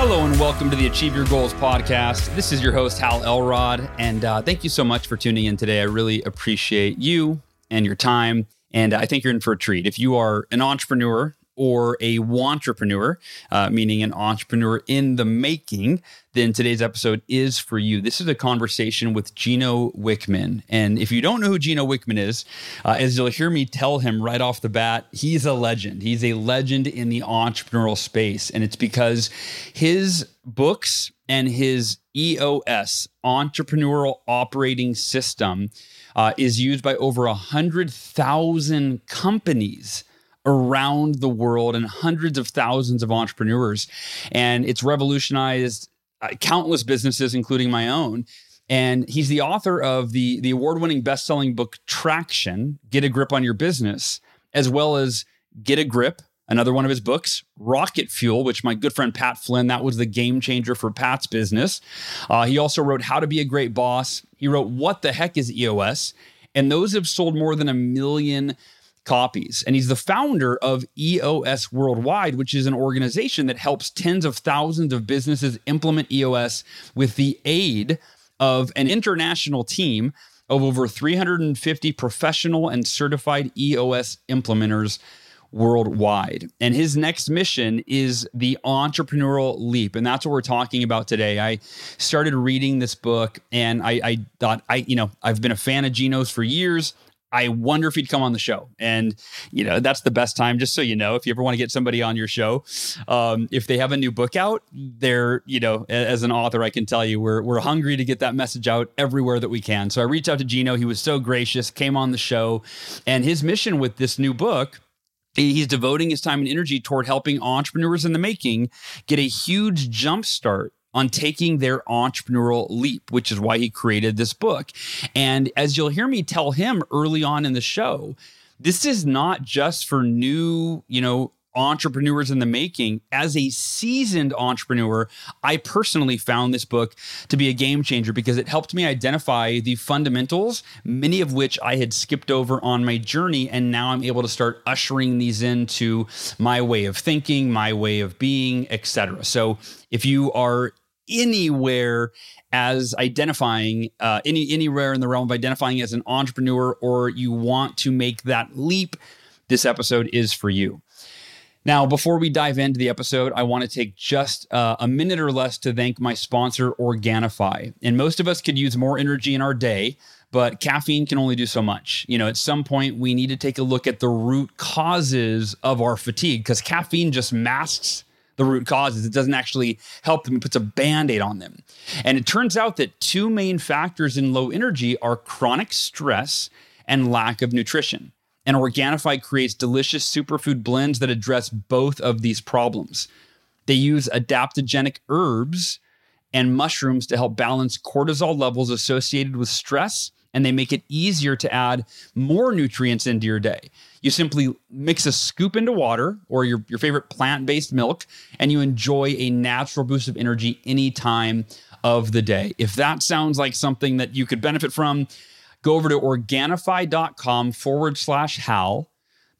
Hello and welcome to the Achieve Your Goals podcast. This is your host, Hal Elrod, and uh, thank you so much for tuning in today. I really appreciate you and your time, and I think you're in for a treat. If you are an entrepreneur or a wantrepreneur, uh, meaning an entrepreneur in the making, then today's episode is for you. This is a conversation with Gino Wickman. And if you don't know who Gino Wickman is, uh, as you'll hear me tell him right off the bat, he's a legend. He's a legend in the entrepreneurial space. And it's because his books and his EOS, Entrepreneurial Operating System, uh, is used by over 100,000 companies around the world and hundreds of thousands of entrepreneurs. And it's revolutionized countless businesses, including my own. And he's the author of the, the award winning best selling book, Traction Get a Grip on Your Business, as well as Get a Grip, another one of his books, Rocket Fuel, which my good friend Pat Flynn, that was the game changer for Pat's business. Uh, he also wrote How to Be a Great Boss. He wrote What the Heck is EOS? And those have sold more than a million copies. And he's the founder of EOS Worldwide, which is an organization that helps tens of thousands of businesses implement EOS with the aid of an international team of over 350 professional and certified EOS implementers worldwide. And his next mission is the entrepreneurial leap. And that's what we're talking about today. I started reading this book and I, I thought I, you know, I've been a fan of Gino's for years. I wonder if he'd come on the show. And, you know, that's the best time, just so you know, if you ever want to get somebody on your show, um, if they have a new book out, they're, you know, as an author, I can tell you, we're, we're hungry to get that message out everywhere that we can. So I reached out to Gino. He was so gracious, came on the show. And his mission with this new book He's devoting his time and energy toward helping entrepreneurs in the making get a huge jump start on taking their entrepreneurial leap, which is why he created this book. And as you'll hear me tell him early on in the show, this is not just for new, you know, entrepreneurs in the making. As a seasoned entrepreneur, I personally found this book to be a game changer because it helped me identify the fundamentals, many of which I had skipped over on my journey. And now I'm able to start ushering these into my way of thinking, my way of being, etc. So if you are anywhere as identifying uh, any anywhere in the realm of identifying as an entrepreneur or you want to make that leap this episode is for you now before we dive into the episode i want to take just uh, a minute or less to thank my sponsor organifi and most of us could use more energy in our day but caffeine can only do so much. You know, at some point, we need to take a look at the root causes of our fatigue because caffeine just masks the root causes. It doesn't actually help them, it puts a band aid on them. And it turns out that two main factors in low energy are chronic stress and lack of nutrition. And Organifi creates delicious superfood blends that address both of these problems. They use adaptogenic herbs and mushrooms to help balance cortisol levels associated with stress and they make it easier to add more nutrients into your day. You simply mix a scoop into water or your, your favorite plant based milk, and you enjoy a natural boost of energy any time of the day. If that sounds like something that you could benefit from, go over to organifi.com forward slash Hal.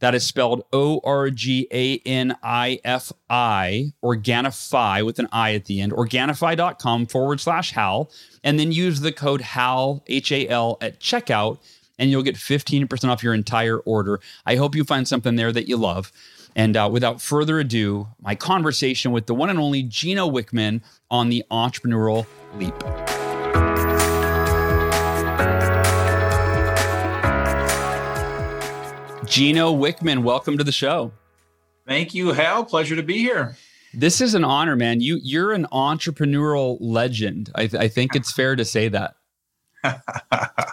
That is spelled O R G A N I F I, Organifi with an I at the end, organifi.com forward slash Hal and then use the code HAL, H A L, at checkout, and you'll get 15% off your entire order. I hope you find something there that you love. And uh, without further ado, my conversation with the one and only Gino Wickman on the entrepreneurial leap. Gino Wickman, welcome to the show. Thank you, Hal. Pleasure to be here. This is an honor, man. You you're an entrepreneurial legend. I, th- I think it's fair to say that.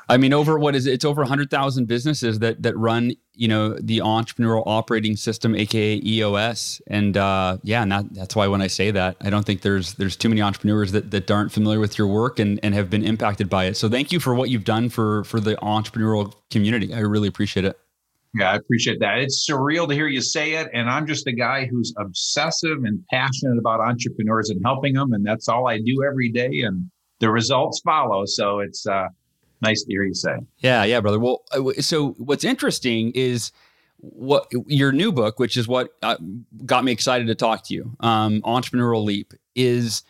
I mean, over what is it? It's over hundred thousand businesses that that run, you know, the entrepreneurial operating system, aka EOS. And uh, yeah, and that, that's why when I say that, I don't think there's there's too many entrepreneurs that, that aren't familiar with your work and, and have been impacted by it. So thank you for what you've done for for the entrepreneurial community. I really appreciate it. Yeah, I appreciate that. It's surreal to hear you say it. And I'm just a guy who's obsessive and passionate about entrepreneurs and helping them. And that's all I do every day. And the results follow. So it's uh, nice to hear you say. Yeah, yeah, brother. Well, uh, so what's interesting is what your new book, which is what uh, got me excited to talk to you, um, Entrepreneurial Leap, is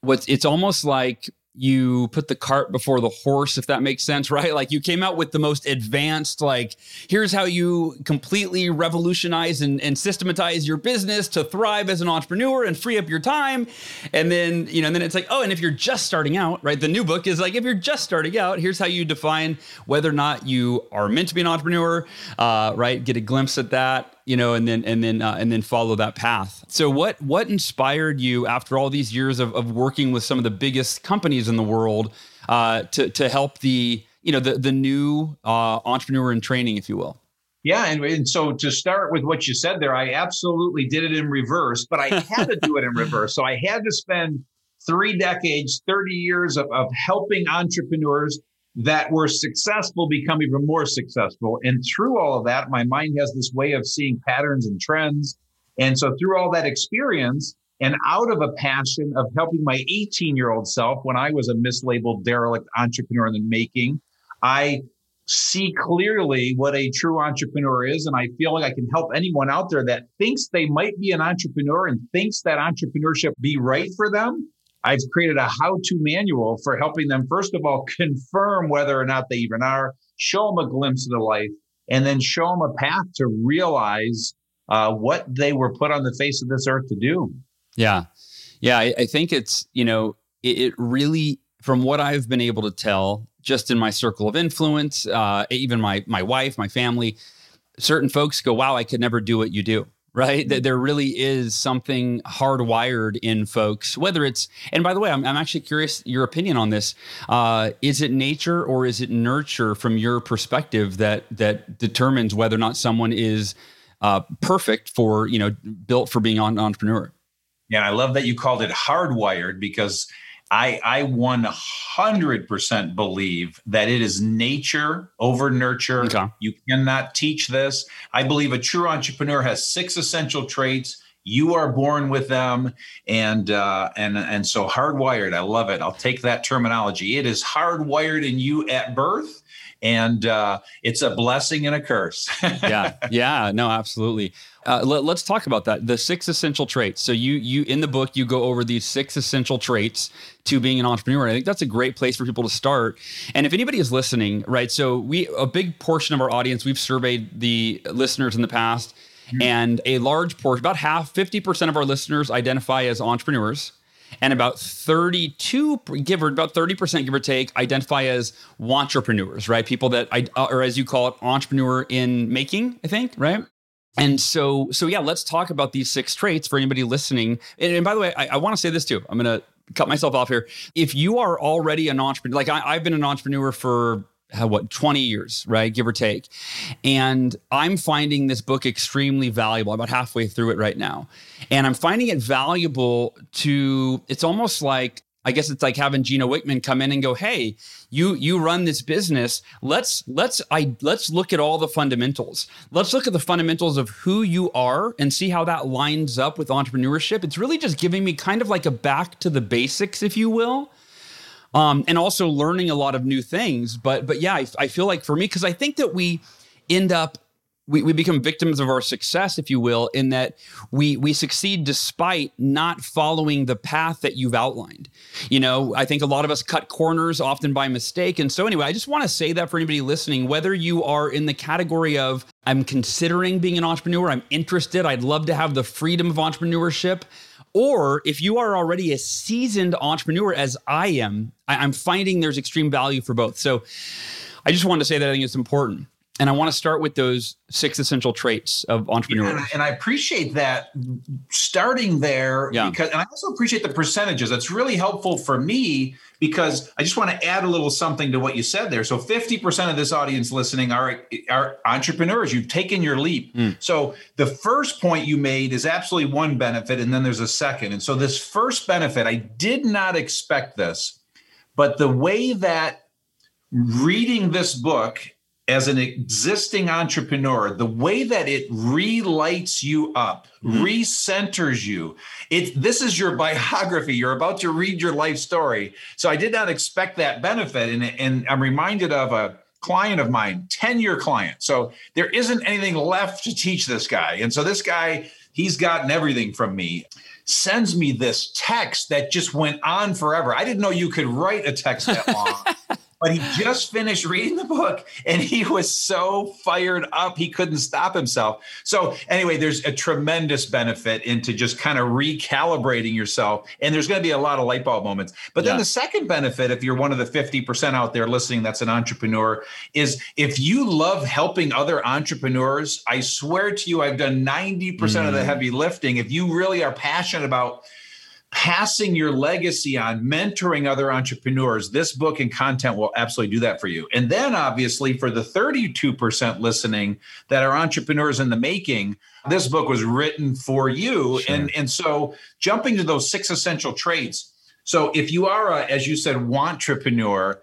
what's it's almost like you put the cart before the horse if that makes sense right? Like you came out with the most advanced like here's how you completely revolutionize and, and systematize your business to thrive as an entrepreneur and free up your time. And then you know and then it's like oh and if you're just starting out right the new book is like if you're just starting out here's how you define whether or not you are meant to be an entrepreneur uh, right? Get a glimpse at that you know, and then and then uh, and then follow that path. So what what inspired you after all these years of, of working with some of the biggest companies in the world uh, to to help the you know the the new uh, entrepreneur in training, if you will? Yeah, and, and so to start with what you said there, I absolutely did it in reverse, but I had to do it in reverse. So I had to spend three decades, 30 years of, of helping entrepreneurs that were successful become even more successful. And through all of that, my mind has this way of seeing patterns and trends. And so through all that experience, and out of a passion of helping my 18 year old self when I was a mislabeled derelict entrepreneur in the making, I see clearly what a true entrepreneur is. And I feel like I can help anyone out there that thinks they might be an entrepreneur and thinks that entrepreneurship be right for them I've created a how to manual for helping them, first of all, confirm whether or not they even are, show them a glimpse of the life, and then show them a path to realize uh, what they were put on the face of this earth to do. Yeah. Yeah. I, I think it's, you know, it, it, really, from what I've been able to tell, just in my circle of influence, uh, even my my wife, my family, certain folks go, "Wow, I could never do what you do." Right? That there really is something hardwired in folks, whether it's, and by the way, I'm, I'm actually curious your opinion on this. Uh, is it nature or is it nurture from your perspective that, that determines whether or not someone is uh, perfect for, you know, built for being an entrepreneur? Yeah, I love that you called it hardwired because I, I 100% believe that it is nature over nurture. Okay. You cannot teach this. I believe a true entrepreneur has six essential traits. You are born with them, and uh, and and so hardwired. I love it. I'll take that terminology. It is hardwired in you at birth, and uh, it's a blessing and a curse. yeah, yeah, no, absolutely. Uh, let, us talk about that. The six essential traits. So you you in the book you go over these six essential traits to being an entrepreneur. I think that's a great place for people to start. And if anybody is listening, right? So we a big portion of our audience we've surveyed the listeners in the past, mm-hmm. and a large portion, about half, fifty percent of our listeners identify as entrepreneurs and about 32 give or about 30% give or take identify as entrepreneurs right? People that i or as you call it entrepreneur in making i think right? And so so yeah let's talk about these six traits for anybody listening. And, and by the way i, I want to say this too i'm gonna cut myself off here. If you are already an entrepreneur like I, i've been an entrepreneur for what 20 years right give or take and i'm finding this book extremely valuable I'm about halfway through it right now and i'm finding it valuable to it's almost like I guess it's like having Gino Wickman come in and go, "Hey, you you run this business. Let's let's I let's look at all the fundamentals. Let's look at the fundamentals of who you are and see how that lines up with entrepreneurship." It's really just giving me kind of like a back to the basics, if you will, um, and also learning a lot of new things. But but yeah, I, I feel like for me because I think that we end up we, we become victims of our success, if you will, in that we we succeed despite not following the path that you've outlined. You know, I think a lot of us cut corners often by mistake. And so anyway, I just want to say that for anybody listening, whether you are in the category of I'm considering being an entrepreneur, I'm interested, I'd love to have the freedom of entrepreneurship or if you are already a seasoned entrepreneur, as I am, I, am finding there's extreme value for both. So I just wanted to say that I think it's important. And I want to start with those six essential traits of entrepreneurs. Yeah, and I appreciate that starting there yeah. because and I also appreciate the percentages. That's really helpful for me because I just want to add a little something to what you said there. So 50% of this audience listening are, are entrepreneurs. You've taken your leap. Mm. So the first point you made is absolutely one benefit, and then there's a second. And so this first benefit, I did not expect this, but the way that reading this book as an existing entrepreneur, the way that it relights you up, mm-hmm. recenters you. It this is your biography. You're about to read your life story. So I did not expect that benefit. And, and I'm reminded of a client of mine, 10-year client. So there isn't anything left to teach this guy. And so this guy, he's gotten everything from me sends me this text that just went on forever. I didn't know you could write a text that long. but he just finished reading the book and he was so fired up he couldn't stop himself. So anyway, there's a tremendous benefit into just kind of recalibrating yourself, and there's going to be a lot of light bulb moments. But then yeah. the second benefit, if you're one of the 50% out there listening that's an entrepreneur, is if you love helping other entrepreneurs, I swear to you, I've done 90% mm. of the mm. heavy lifting. If you really are passionate about passing your legacy on, mentoring other entrepreneurs, this book and content will absolutely do that for you. And then, obviously, for the 32% listening that are entrepreneurs in the making, this book was written for you. Sure. And, and so, jumping to those six essential traits. So, if you are, a, as you said, wantrepreneur,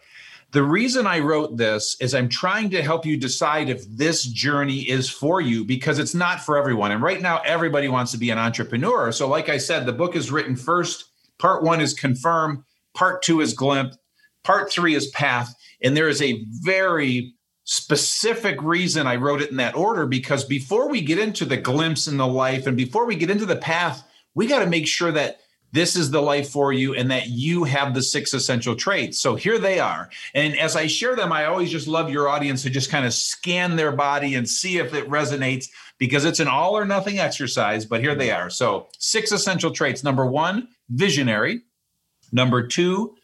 the reason I wrote this is I'm trying to help you decide if this journey is for you because it's not for everyone. And right now, everybody wants to be an entrepreneur. So, like I said, the book is written first. Part one is confirm, part two is glimpse, part three is path. And there is a very specific reason I wrote it in that order because before we get into the glimpse in the life and before we get into the path, we got to make sure that this is the life for you and that you have the six essential traits. So here they are. And as I share them, I always just love your audience to just kind of scan their body and see if it resonates because it's an all or nothing exercise. But here they are. So, six essential traits. Number one, visionary. Number two,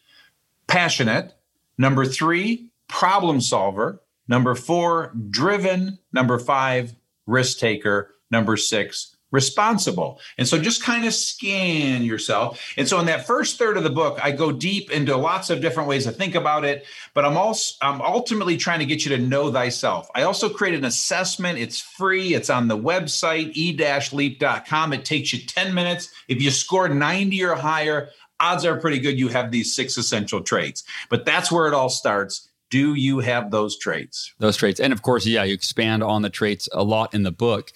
passionate. Number three, problem solver. Number four, driven. Number five, risk taker. Number six, responsible. And so just kind of scan yourself. And so in that first third of the book, I go deep into lots of different ways to think about it, but I'm also I'm ultimately trying to get you to know thyself. I also create an assessment. It's free. It's on the website e-leap.com. It takes you 10 minutes. If you score 90 or higher, odds are pretty good you have these six essential traits. But that's where it all starts do you have those traits? Those traits. And of course, yeah, you expand on the traits a lot in the book.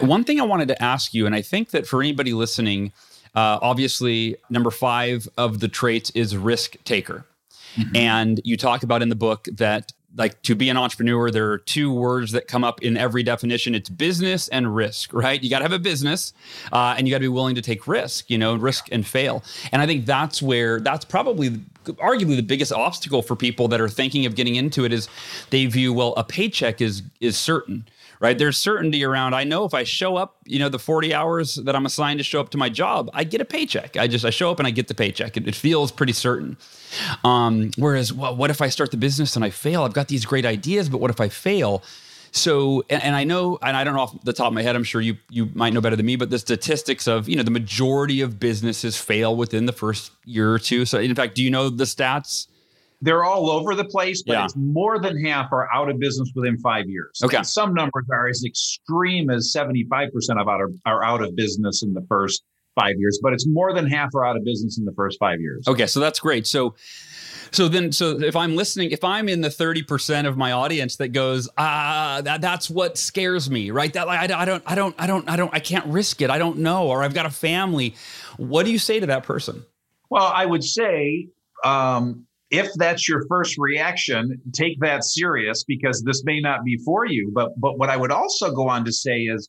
One thing I wanted to ask you, and I think that for anybody listening, uh, obviously, number five of the traits is risk taker. Mm-hmm. And you talk about in the book that like to be an entrepreneur, there are two words that come up in every definition. It's business and risk, right? You got to have a business, uh, and you got to be willing to take risk, you know, risk and fail. And I think that's where that's probably arguably the biggest obstacle for people that are thinking of getting into it is they view well a paycheck is is certain right? There's certainty around. I know if I show up, you know, the 40 hours that I'm assigned to show up to my job, I get a paycheck. I just I show up and I get the paycheck. It, it feels pretty certain. Um, whereas, well, what if I start the business and I fail? I've got these great ideas, but what if I fail? So, and, and, I know, and I don't know off the top of my head, I'm sure you you might know better than me, but the statistics of you know the majority of businesses fail within the first year or two. So, in fact, do you know the stats? They're all over the place, but yeah. it's more than half are out of business within five years. Okay. And some numbers are as extreme as 75% of out of, are out of business in the first five years, but it's more than half are out of business in the first five years. Okay. So that's great. So, so then, so if I'm listening, if I'm in the 30% of my audience that goes, ah, that, that's what scares me, right? That like, I, I don't, I don't, I don't, I don't, I can't risk it. I don't know. Or I've got a family. What do you say to that person? Well, I would say, um, if that's your first reaction, take that serious because this may not be for you. But but what I would also go on to say is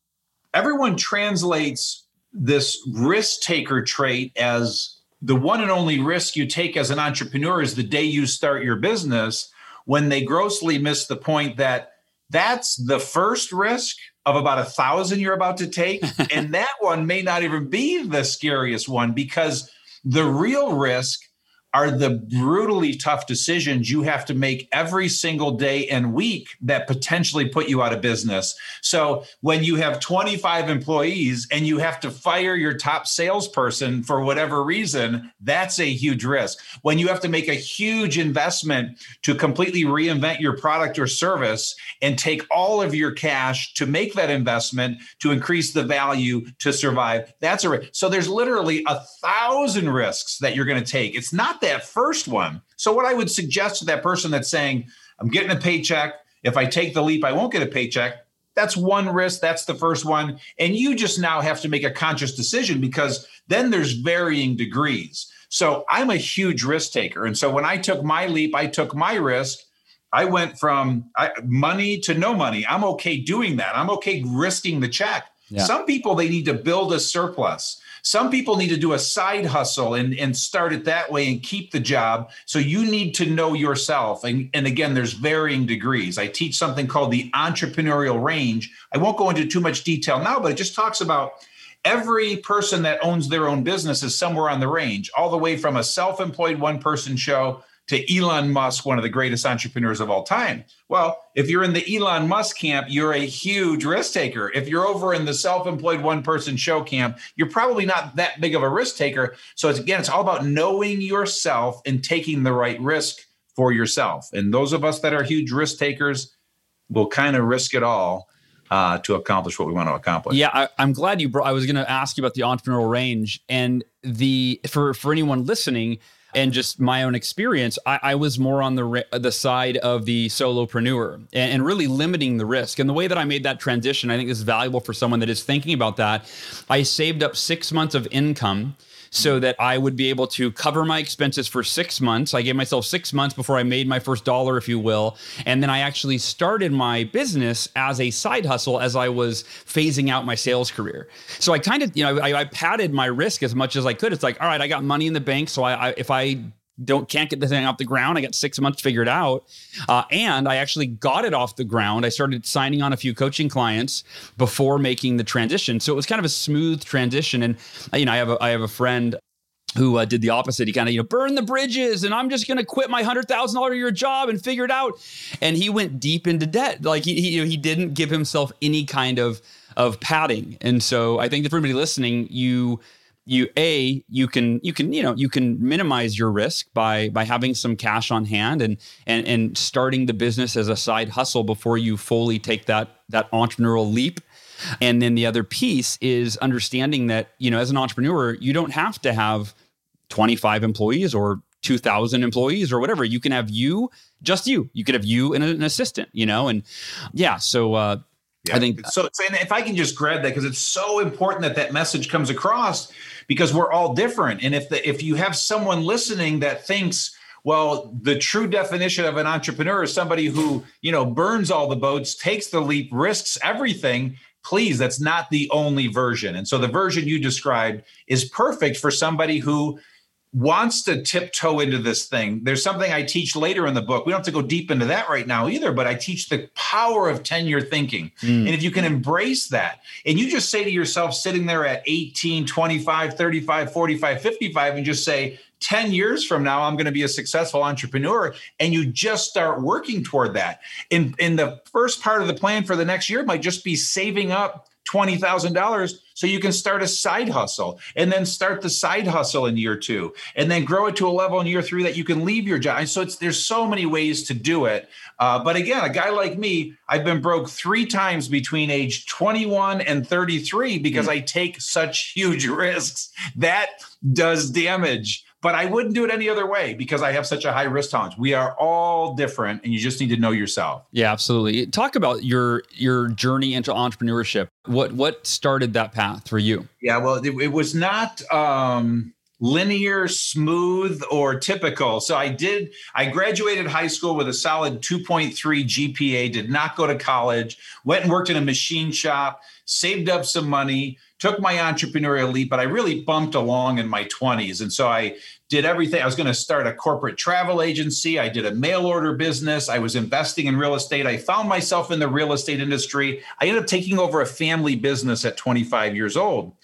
everyone translates this risk taker trait as the one and only risk you take as an entrepreneur is the day you start your business when they grossly miss the point that that's the first risk of about a thousand you're about to take and that one may not even be the scariest one because the real risk are the brutally tough decisions you have to make every single day and week that potentially put you out of business. So when you have 25 employees and you have to fire your top salesperson for whatever reason, that's a huge risk. When you have to make a huge investment to completely reinvent your product or service and take all of your cash to make that investment to increase the value to survive, that's a risk. So there's literally a thousand risks that you're going to take. It's not that first one. So, what I would suggest to that person that's saying, I'm getting a paycheck. If I take the leap, I won't get a paycheck. That's one risk. That's the first one. And you just now have to make a conscious decision because then there's varying degrees. So, I'm a huge risk taker. And so, when I took my leap, I took my risk. I went from money to no money. I'm okay doing that. I'm okay risking the check. Yeah. Some people, they need to build a surplus. Some people need to do a side hustle and, and start it that way and keep the job. So you need to know yourself. And, and again, there's varying degrees. I teach something called the entrepreneurial range. I won't go into too much detail now, but it just talks about every person that owns their own business is somewhere on the range, all the way from a self employed one person show to Elon Musk, one of the greatest entrepreneurs of all time. Well, if you're in the Elon Musk camp, you're a huge risk taker. If you're over in the self-employed one-person show camp, you're probably not that big of a risk taker. So it's again, it's all about knowing yourself and taking the right risk for yourself. And those of us that are huge risk takers will kind of risk it all uh, to accomplish what we want to accomplish. Yeah, I, am glad you brought. I was going to ask you about the entrepreneurial range and the for for anyone listening and just my own experience, I, I was more on the the side of the solopreneur and, and, really limiting the risk. And the way that I made that transition, I think is valuable for someone that is thinking about that. I saved up six months of income so that I would be able to cover my expenses for six months. I gave myself six months before I made my first dollar, if you will. And then I actually started my business as a side hustle as I was phasing out my sales career. So I kind of, you know, I, I padded my risk as much as I could. It's like, all right, I got money in the bank. So I, I if I don't can't get the thing off the ground. I got six months figured out, uh, and I actually got it off the ground. I started signing on a few coaching clients before making the transition, so it was kind of a smooth transition. And uh, you know, I have a, I have a friend who uh, did the opposite. He kind of, you know, burn the bridges and I'm just going to quit my $100,000 a year job and figure it out. And he went deep into debt. Like he, he, you know, he didn't give himself any kind of, of padding. And so I think that for everybody listening, you, you a you can you can you know you can minimize your risk by by having some cash on hand and and and starting the business as a side hustle before you fully take that that entrepreneurial leap. And then the other piece is understanding that you know as an entrepreneur you don't have to have 25 employees or 2000 employees or whatever. You can have you just you. You could have you and an assistant you know and yeah so uh yeah. I think so. And if I can just grab that because it's so important that that message comes across because we're all different. And if the if you have someone listening that thinks, well, the true definition of an entrepreneur is somebody who you know burns all the boats, takes the leap, risks everything. Please, that's not the only version. And so the version you described is perfect for somebody who wants to tiptoe into this thing. There's something I teach later in the book. We don't have to go deep into that right now either, but I teach the power of 10 year thinking. Mm. And if you can embrace that and you just say to yourself, sitting there at 18, 25, 35, 45, 55, and just say, 10 years from now i'm going to be a successful entrepreneur and you just start working toward that in in the first part of the plan for the next year might just be saving up $20,000 so you can start a side hustle and then start the side hustle in year 2 and then grow it to a level in year 3 that you can leave your job. So it's there's so many ways to do it. Uh, but again, a guy like me, I've been broke 3 times between age 21 and 33 because mm. I take such huge risks. That does damage but I wouldn't do it any other way because I have such a high risk tolerance. We are all different and you just need to know yourself. Yeah, absolutely. Talk about your your journey into entrepreneurship. What what started that path for you? Yeah, well, it, it was not um linear, smooth, or typical. So I did, I graduated high school with a solid 2.3 GPA, did not go to college, went and worked in a machine shop, saved up some money, took my entrepreneurial leap, but I really bumped along in my 20s. And so I did everything. I was going to start a corporate travel agency. I did a mail order business. I was investing in real estate. I found myself in the real estate industry. I ended up taking over a family business at 25 years old.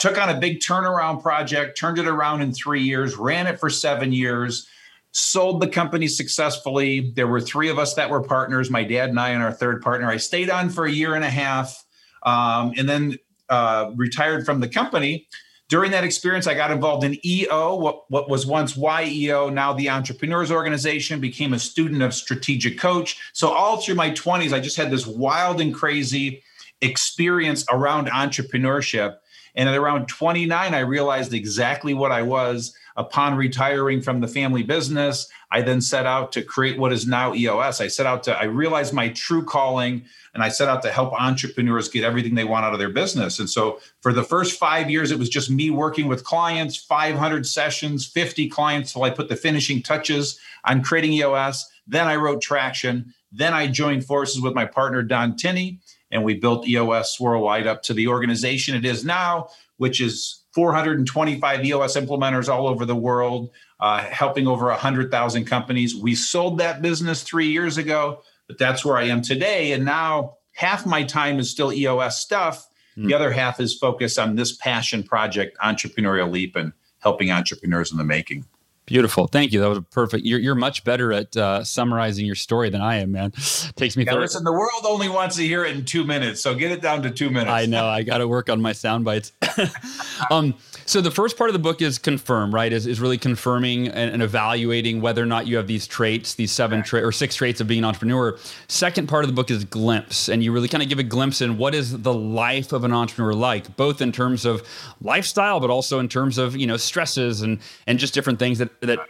Took on a big turnaround project, turned it around in three years, ran it for seven years, sold the company successfully. There were three of us that were partners, my dad and I, and our third partner. I stayed on for a year and a half um, and then uh, retired from the company. During that experience, I got involved in EO, what, what was once YEO, now the Entrepreneurs Organization, became a student of strategic coach. So, all through my 20s, I just had this wild and crazy experience around entrepreneurship. And at around 29, I realized exactly what I was upon retiring from the family business. I then set out to create what is now EOS. I set out to, I realized my true calling and I set out to help entrepreneurs get everything they want out of their business. And so for the first five years, it was just me working with clients, 500 sessions, 50 clients till I put the finishing touches on creating EOS. Then I wrote Traction. Then I joined forces with my partner, Don Tinker, and we built EOS worldwide up to the organization it is now, which is 425 EOS implementers all over the world, uh, helping over 100,000 companies. We sold that business three years ago but that's where I am today. And now half my time is still EOS stuff. Mm. The other half is focused on this passion project, Entrepreneurial Leap, and helping entrepreneurs in the making. Beautiful. Thank you. That was perfect. You're, you're much better at uh, summarizing your story than I am, man. Takes me. Yeah, listen, the world only wants to hear it in two minutes, so get it down to two minutes. I know. I got to work on my sound bites. um, so the first part of the book is confirm, right? Is, is really confirming and, and evaluating whether or not you have these traits, these seven tra- or six traits of being an entrepreneur. Second part of the book is glimpse, and you really kind of give a glimpse in what is the life of an entrepreneur like, both in terms of lifestyle, but also in terms of you know stresses and and just different things that that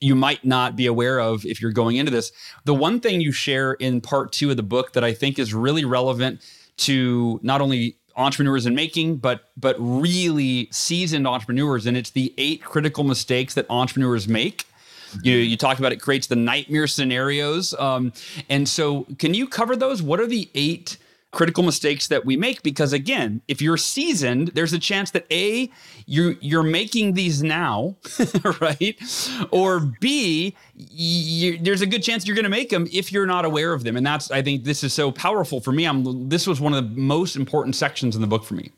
you might not be aware of if you're going into this. The one thing you share in part two of the book that I think is really relevant to not only entrepreneurs in making, but but really seasoned entrepreneurs. And it's the eight critical mistakes that entrepreneurs make. You you talked about it creates the nightmare scenarios. Um, and so, can you cover those? What are the eight critical mistakes that we make because again if you're seasoned there's a chance that a you're you're making these now right? Or b you, there's a good chance you're going to make them if you're not aware of them. And that's i think this is so powerful for me. I'm this was one of the most important sections in the book for me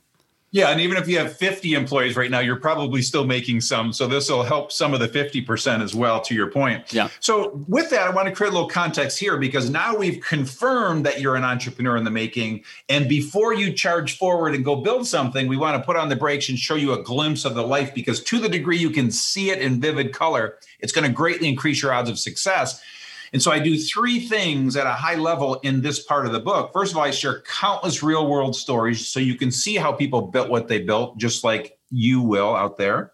yeah, and even if you have 50 employees right now, you're probably still making some. So this will help some of the 50% as well, to your point. Yeah. So with that, I want to create a little context here because now we've confirmed that you're an entrepreneur in the making. And before you charge forward and go build something, we want to put on the brakes and show you a glimpse of the life because to the degree you can see it in vivid color, it's going to greatly increase your odds of success. And so I do three things at a high level in this part of the book. First of all, I share countless real world stories so you can see how people built what they built, just like you will out there.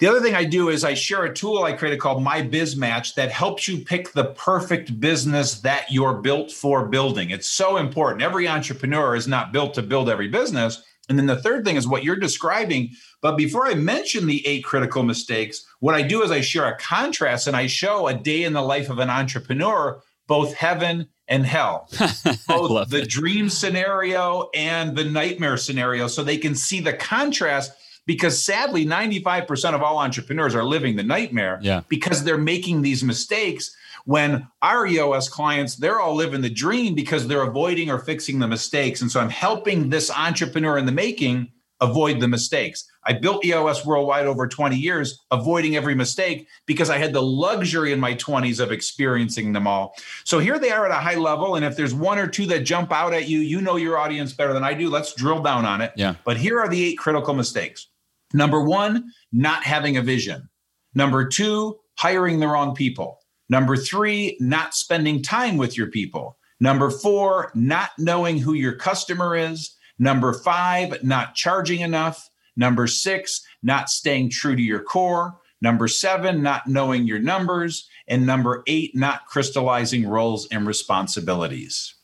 The other thing I do is I share a tool I created called My Biz Match that helps you pick the perfect business that you're built for building. It's so important. Every entrepreneur is not built to build every business. And then the third thing is what you're describing. But before I mention the eight critical mistakes, what I do is I share a contrast and I show a day in the life of an entrepreneur, both heaven and hell, both the it. dream scenario and the nightmare scenario, so they can see the contrast. Because sadly, 95% of all entrepreneurs are living the nightmare yeah. because they're making these mistakes when our EOS clients, they're all living the dream because they're avoiding or fixing the mistakes. And so I'm helping this entrepreneur in the making avoid the mistakes. I built EOS worldwide over 20 years, avoiding every mistake because I had the luxury in my 20s of experiencing them all. So here they are at a high level. And if there's one or two that jump out at you, you know your audience better than I do. Let's drill down on it. Yeah. But here are the eight critical mistakes. Number one, not having a vision. Number two, hiring the wrong people. Number three, not spending time with your people. Number four, not knowing who your customer is. Number five, not charging enough. Number six, not staying true to your core. Number seven, not knowing your numbers. And number eight, not crystallizing roles and responsibilities.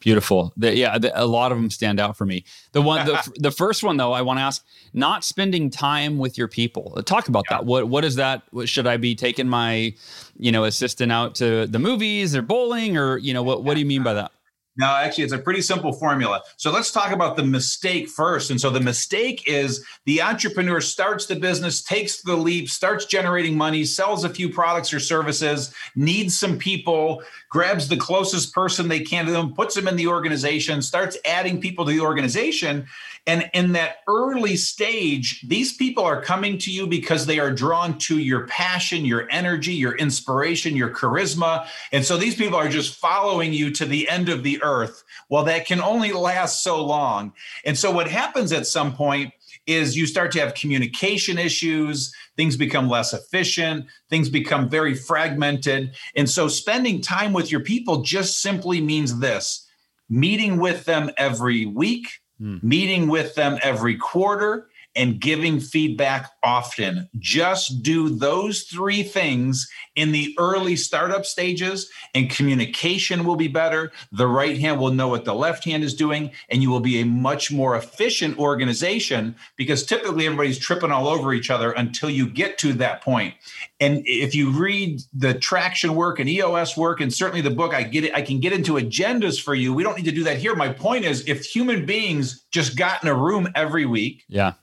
Beautiful. The, yeah, the, a lot of them stand out for me. The one, the, the first one though, I want to ask: not spending time with your people. Uh, talk about yeah. that. What what is that? What, should I be taking my, you know, assistant out to the movies or bowling or you know what? What do you mean by that? No, actually, it's a pretty simple formula. So let's talk about the mistake first. And so the mistake is the entrepreneur starts the business, takes the leap, starts generating money, sells a few products or services, needs some people, grabs the closest person they can to them, puts them in the organization, starts adding people to the organization. And in that early stage, these people are coming to you because they are drawn to your passion, your energy, your inspiration, your charisma. And so these people are just following you to the end of the earth. Well, that can only last so long. And so what happens at some point is you start to have communication issues, things become less efficient, things become very fragmented. And so spending time with your people just simply means this meeting with them every week, mm. meeting with them every quarter, and giving feedback often. Just do those three things in the early startup stages, and communication will be better. The right hand will know what the left hand is doing, and you will be a much more efficient organization because typically everybody's tripping all over each other until you get to that point. And if you read the traction work and EOS work, and certainly the book, I get it, I can get into agendas for you. We don't need to do that here. My point is if human beings just got in a room every week, yeah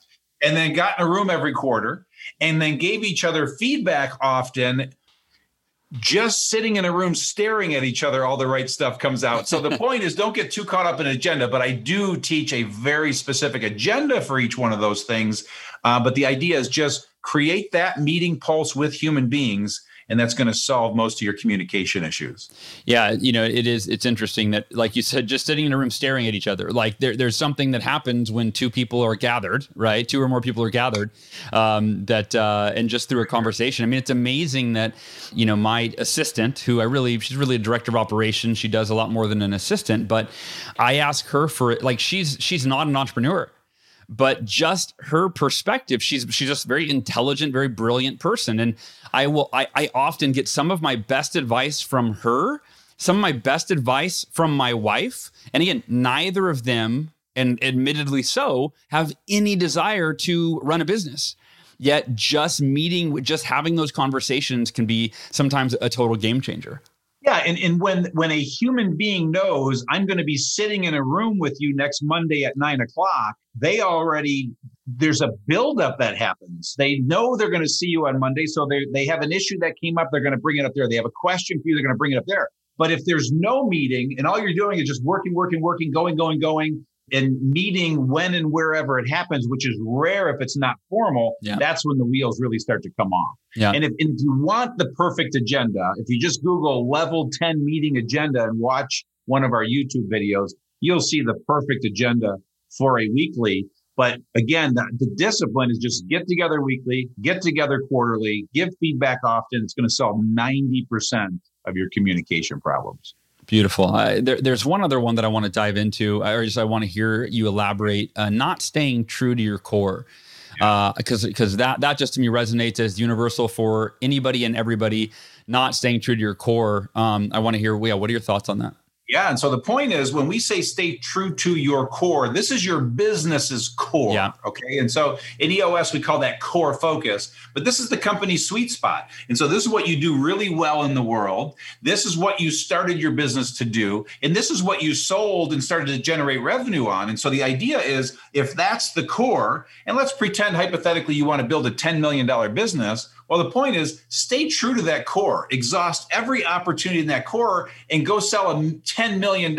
and then got in a room every quarter and then gave each other feedback often just sitting in a room staring at each other all the right stuff comes out. So the point is don't get too caught up in agenda but i do teach a very specific agenda for each one of those things. Uh, but the idea is just create that meeting pulse with human beings and that's going to solve most of your communication issues. Yeah, you know, it is. It's interesting that, like you said, just sitting in a room staring at each other, like there, there's something that happens when two people are gathered, right? Two or more people are gathered, um, that uh, and just through a conversation. I mean, it's amazing that you know my assistant, who I really, she's really a director of operations. She does a lot more than an assistant, but I ask her for. Like she's she's not an entrepreneur but just her perspective she's she's just very intelligent very brilliant person. And i will I, I often get some of my best advice from her some of my best advice from my wife. And again neither of them and admittedly so have any desire to run a business. Yet just meeting just having those conversations can be sometimes a total game changer yeah, and, and when when a human being knows I'm going to be sitting in a room with you next Monday at nine o'clock, they already there's a buildup that happens. They know they're going to see you on Monday, so they they have an issue that came up. They're going to bring it up there. They have a question for you. They're going to bring it up there. But if there's no meeting and all you're doing is just working, working, working, going, going, going, and meeting when and wherever it happens, which is rare if it's not formal, yeah. that's when the wheels really start to come off. Yeah. And if, if you want the perfect agenda, if you just Google level 10 meeting agenda and watch one of our YouTube videos, you'll see the perfect agenda for a weekly. But again, the, the discipline is just get together weekly, get together quarterly, give feedback often. It's going to solve 90% of your communication problems. Beautiful. Uh, there, there's one other one that I want to dive into, or just I want to hear you elaborate. Uh, not staying true to your core, because uh, because that that just to me resonates as universal for anybody and everybody. Not staying true to your core. Um, I want to hear. Yeah, what are your thoughts on that? Yeah. And so the point is when we say stay true to your core, this is your business's core. Yeah. Okay. And so in EOS, we call that core focus, but this is the company's sweet spot. And so this is what you do really well in the world. This is what you started your business to do. And this is what you sold and started to generate revenue on. And so the idea is if that's the core, and let's pretend hypothetically you want to build a $10 million business well, the point is stay true to that core, exhaust every opportunity in that core, and go sell a $10 million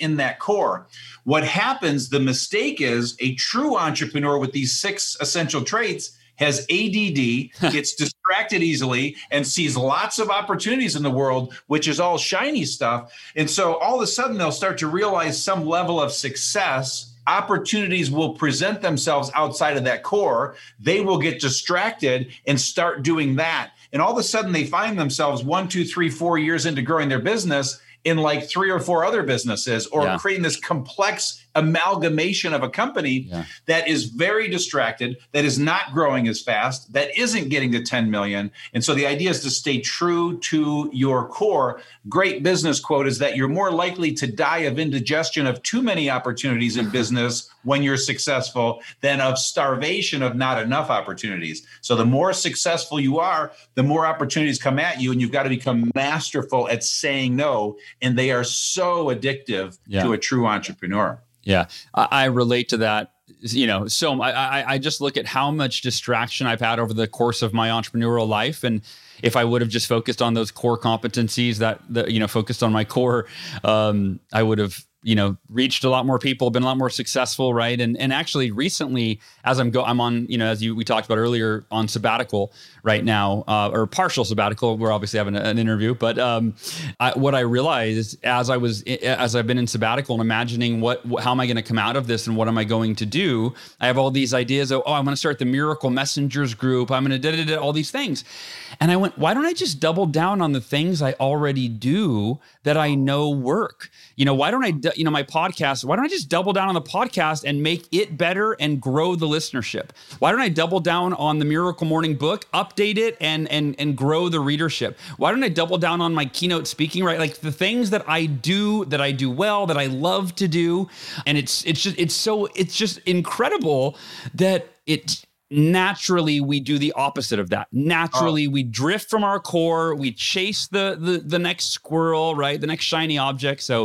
in that core. What happens, the mistake is a true entrepreneur with these six essential traits has ADD, gets distracted easily, and sees lots of opportunities in the world, which is all shiny stuff. And so all of a sudden, they'll start to realize some level of success opportunities will present themselves outside of that core. They will get distracted and start doing that. And all of a sudden, they find themselves one, two, three, four years into growing their business in like three or four other businesses or yeah. creating this complex amalgamation of a company yeah. that is very distracted, that is not growing as fast, that isn't getting to 10 million. And so the idea is to stay true to your core. Great business quote is that you're more likely to die of indigestion of too many opportunities in business when you're successful than of starvation of not enough opportunities. So the more successful you are, the more opportunities come at you, and you've got to become masterful at saying no. And they are so addictive yeah. to a true entrepreneur. Yeah, I, I relate to that you know so I, I just look at how much distraction i've had over the course of my entrepreneurial life and if i would have just focused on those core competencies that, that you know focused on my core um, i would have you know reached a lot more people been a lot more successful right? And and actually recently as i'm go i'm on you know as you we talked about earlier on sabbatical right now uh, or partial sabbatical. We're obviously having an interview but um, I, what i realized as i was as i've been in sabbatical and imagining what how am i going to come out of this and what am i going to do i have all these ideas of oh i'm going to start the miracle messengers group. I'm going to do all these things. And i went why don't i just double down on the things i already do that i know work you know why don't i you know, my podcast, why don't I just double down on the podcast and make it better and grow the listenership? Why don't I double down on the Miracle Morning book, update it and and and grow the readership? Why don't I double down on my keynote speaking, right? Like the things that I do that I do well, that I love to do. And it's it's just it's so it's just incredible that it naturally we do the opposite of that. Naturally oh. we drift from our core. We chase the, the the next squirrel right? The next shiny object. So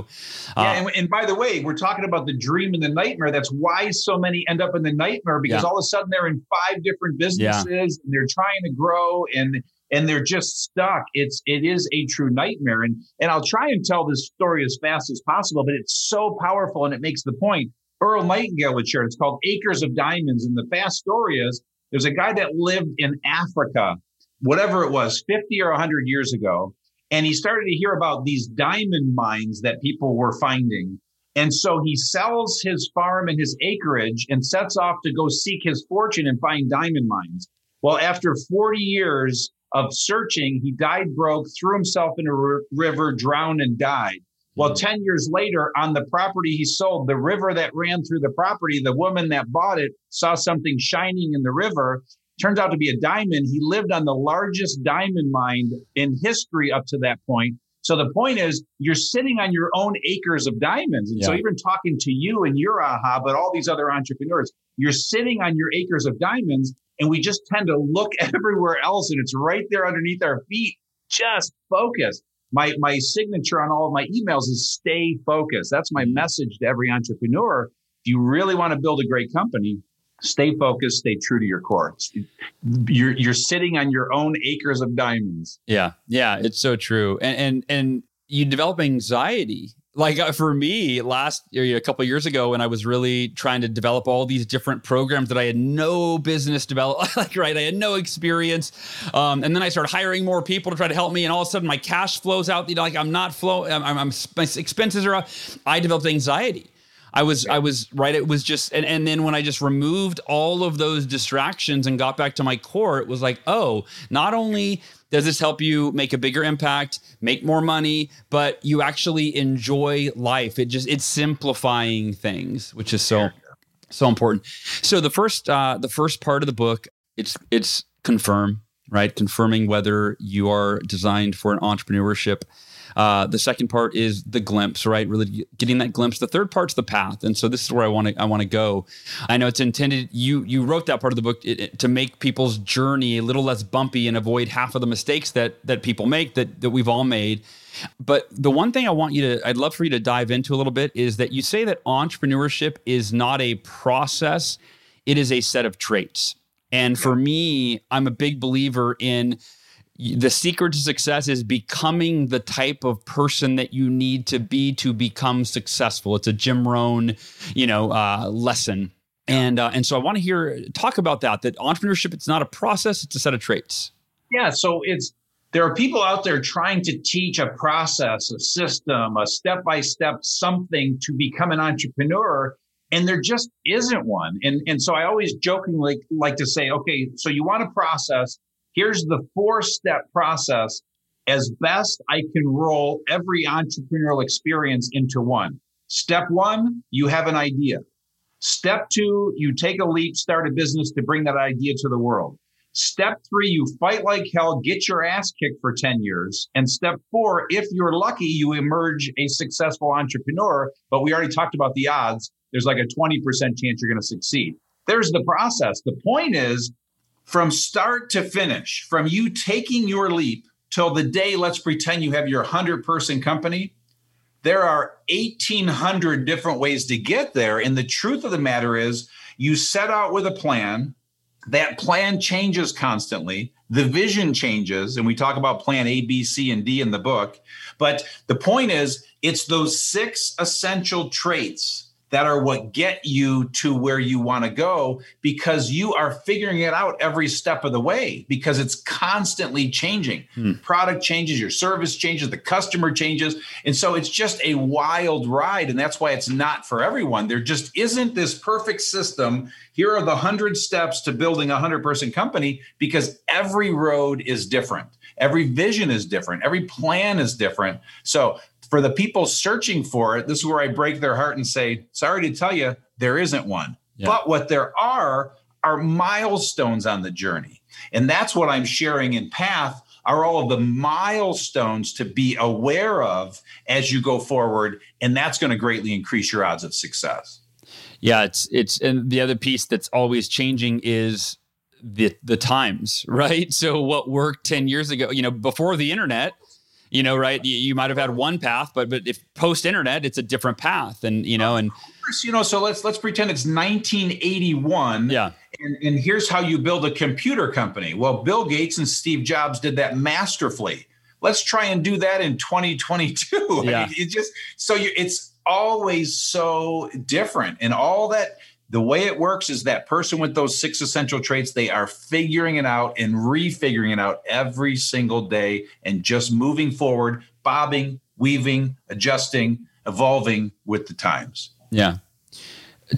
uh, yeah and, and, by the way we're talking about the dream and the nightmare. That's why so many end up in the nightmare because yeah. all of a sudden they're in five different businesses yeah. and they're trying to grow and and they're just stuck. It's it is a true nightmare. And and i'll try and tell this story as fast as possible but it's so powerful and it makes the point Earl Nightingale would share. It's called Acres of Diamonds. And the fast story is there's a guy that lived in Africa, whatever it was, 50 or 100 years ago. And he started to hear about these diamond mines that people were finding. And so he sells his farm and his acreage and sets off to go seek his fortune and find diamond mines. Well, after 40 years of searching, he died broke, threw himself in a river, drowned, and died. Well, mm-hmm. 10 years later, on the property he sold, the river that ran through the property, the woman that bought it saw something shining in the river. Turns out to be a diamond. He lived on the largest diamond mine in history up to that point. So the point is, you're sitting on your own acres of diamonds. And yeah. so, even talking to you and your aha, but all these other entrepreneurs, you're sitting on your acres of diamonds. And we just tend to look everywhere else, and it's right there underneath our feet. Just focus my my signature on all of my emails is stay focused. That's my mm-hmm. message to every entrepreneur. If you really want to build a great company, stay focused, stay true to your core. You're you're sitting on your own acres of diamonds. Yeah, yeah, it's so true. And and and you develop anxiety like uh, for me last year a couple years ago when i was really trying to develop all these different programs that i had no business develop like right i had no experience um, and then i started hiring more people to try to help me and all of a sudden my cash flows out you know like i'm not flow I'm, I'm my expenses are up i developed anxiety I was I was right. It was just and, and then when I just removed all of those distractions and got back to my core, it was like, oh, not only does this help you make a bigger impact, make more money, but you actually enjoy life? It just it's simplifying things, which is so so important. So the first uh, the first part of the book, it's it's confirm right, confirming whether you are designed for an entrepreneurship uh, the second part is the glimpse, right? Really getting that glimpse. The third part's the path, and so this is where I want to I want to go. I know it's intended. You you wrote that part of the book it, it, to make people's journey a little less bumpy and avoid half of the mistakes that that people make that that we've all made. But the one thing I want you to, I'd love for you to dive into a little bit is that you say that entrepreneurship is not a process, it is a set of traits. And for me, I'm a big believer in the secret to success is becoming the type of person that you need to be to become successful. It's a Jim Rohn, you know, uh, lesson. And uh, and so I want to hear talk about that. That entrepreneurship it's not a process; it's a set of traits. Yeah. So it's there are people out there trying to teach a process, a system, a step by step something to become an entrepreneur, and there just isn't one. And and so I always jokingly like to say, okay, so you want a process Here's the four step process as best I can roll every entrepreneurial experience into one. Step one, you have an idea. Step two, you take a leap, start a business to bring that idea to the world. Step three, you fight like hell, get your ass kicked for 10 years. And step four, if you're lucky, you emerge a successful entrepreneur. But we already talked about the odds. There's like a 20% chance you're going to succeed. There's the process. The point is, from start to finish, from you taking your leap till the day, let's pretend you have your 100 person company, there are 1,800 different ways to get there. And the truth of the matter is, you set out with a plan, that plan changes constantly. The vision changes, and we talk about plan A, B, C, and D in the book. But the point is, it's those six essential traits that are what get you to where you want to go because you are figuring it out every step of the way because it's constantly changing. Hmm. Product changes, your service changes, the customer changes. And so it's just a wild ride. And that's why it's not for everyone. There just isn't this perfect system. Here are the 100 steps to building a 100 person company because every road is different. Every vision is different. Every plan is different. So for the people searching for it, this is where I break their heart and say, sorry to tell you, there isn't one. Yeah. But what there are are milestones on the journey. And that's what I'm sharing in Path are all of the milestones to be aware of as you go forward. And that's going to greatly increase your odds of success. Yeah, it's it's and the other piece that's always changing is the the times, right? So what worked 10 years ago, you know, before the internet, you know, right? You, you might have had one path, but but if post internet, it's a different path, and you know, and you know, so let's let's pretend it's 1981. Yeah. And, and here's how you build a computer company. Well, Bill Gates and Steve Jobs did that masterfully. Let's try and do that in 2022. Yeah. it just so you it's always so different and all that the way it works is that person with those six essential traits, they are figuring it out and refiguring it out every single day and just moving forward, bobbing, weaving, adjusting, evolving with the times. Yeah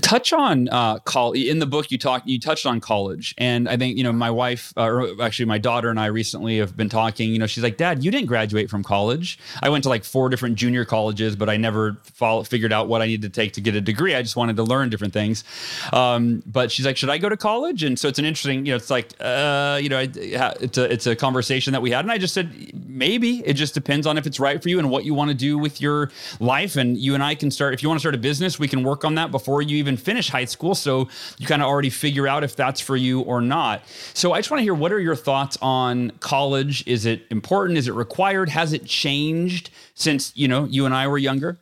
touch on uh, college in the book you talked you touched on college. And i think you know my wife uh, or actually my daughter and i recently have been talking you know she's like dad you didn't graduate from college. I went to like four different junior colleges but i never follow, figured out what i needed to take to get a degree. I just wanted to learn different things. Um, but she's like should i go to college? And so it's an interesting you know it's like uh, you know it's a, it's a conversation that we had. And i just said maybe. It just depends on if it's right for you and what you want to do with your life. And you and i can start if you want to start a business we can work on that before you even finish high school. So you kind of already figure out if that's for you or not. So I just want to hear what are your thoughts on college? Is it important? Is it required? Has it changed since, you know, you and I were younger?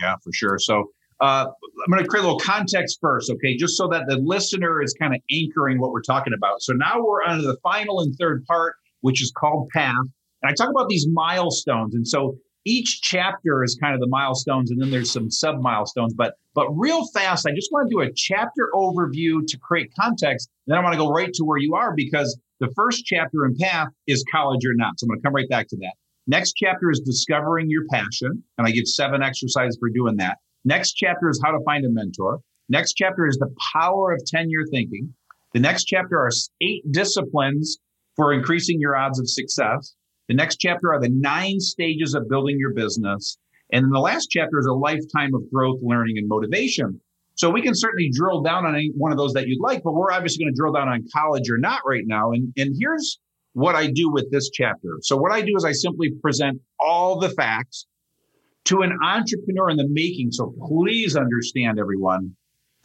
Yeah, for sure. So uh, I'm going to create a little context first, okay, just so that the listener is kind of anchoring what we're talking about. So now we're on the final and third part, which is called Path. And I talk about these milestones. And so each chapter is kind of the milestones and then there's some sub milestones but but real fast i just want to do a chapter overview to create context then i want to go right to where you are because the first chapter in path is college or not so i'm going to come right back to that. Next chapter is discovering your passion and i give seven exercises for doing that. Next chapter is how to find a mentor. Next chapter is the power of 10 year thinking. The next chapter are eight disciplines for increasing your odds of success the next chapter are the nine stages of building your business. And the last chapter is a lifetime of growth, learning, and motivation. So we can certainly drill down on any one of those that you'd like, but we're obviously going to drill down on college or not right now. And, and here's what I do with this chapter. So what I do is I simply present all the facts to an entrepreneur in the making. So please understand everyone,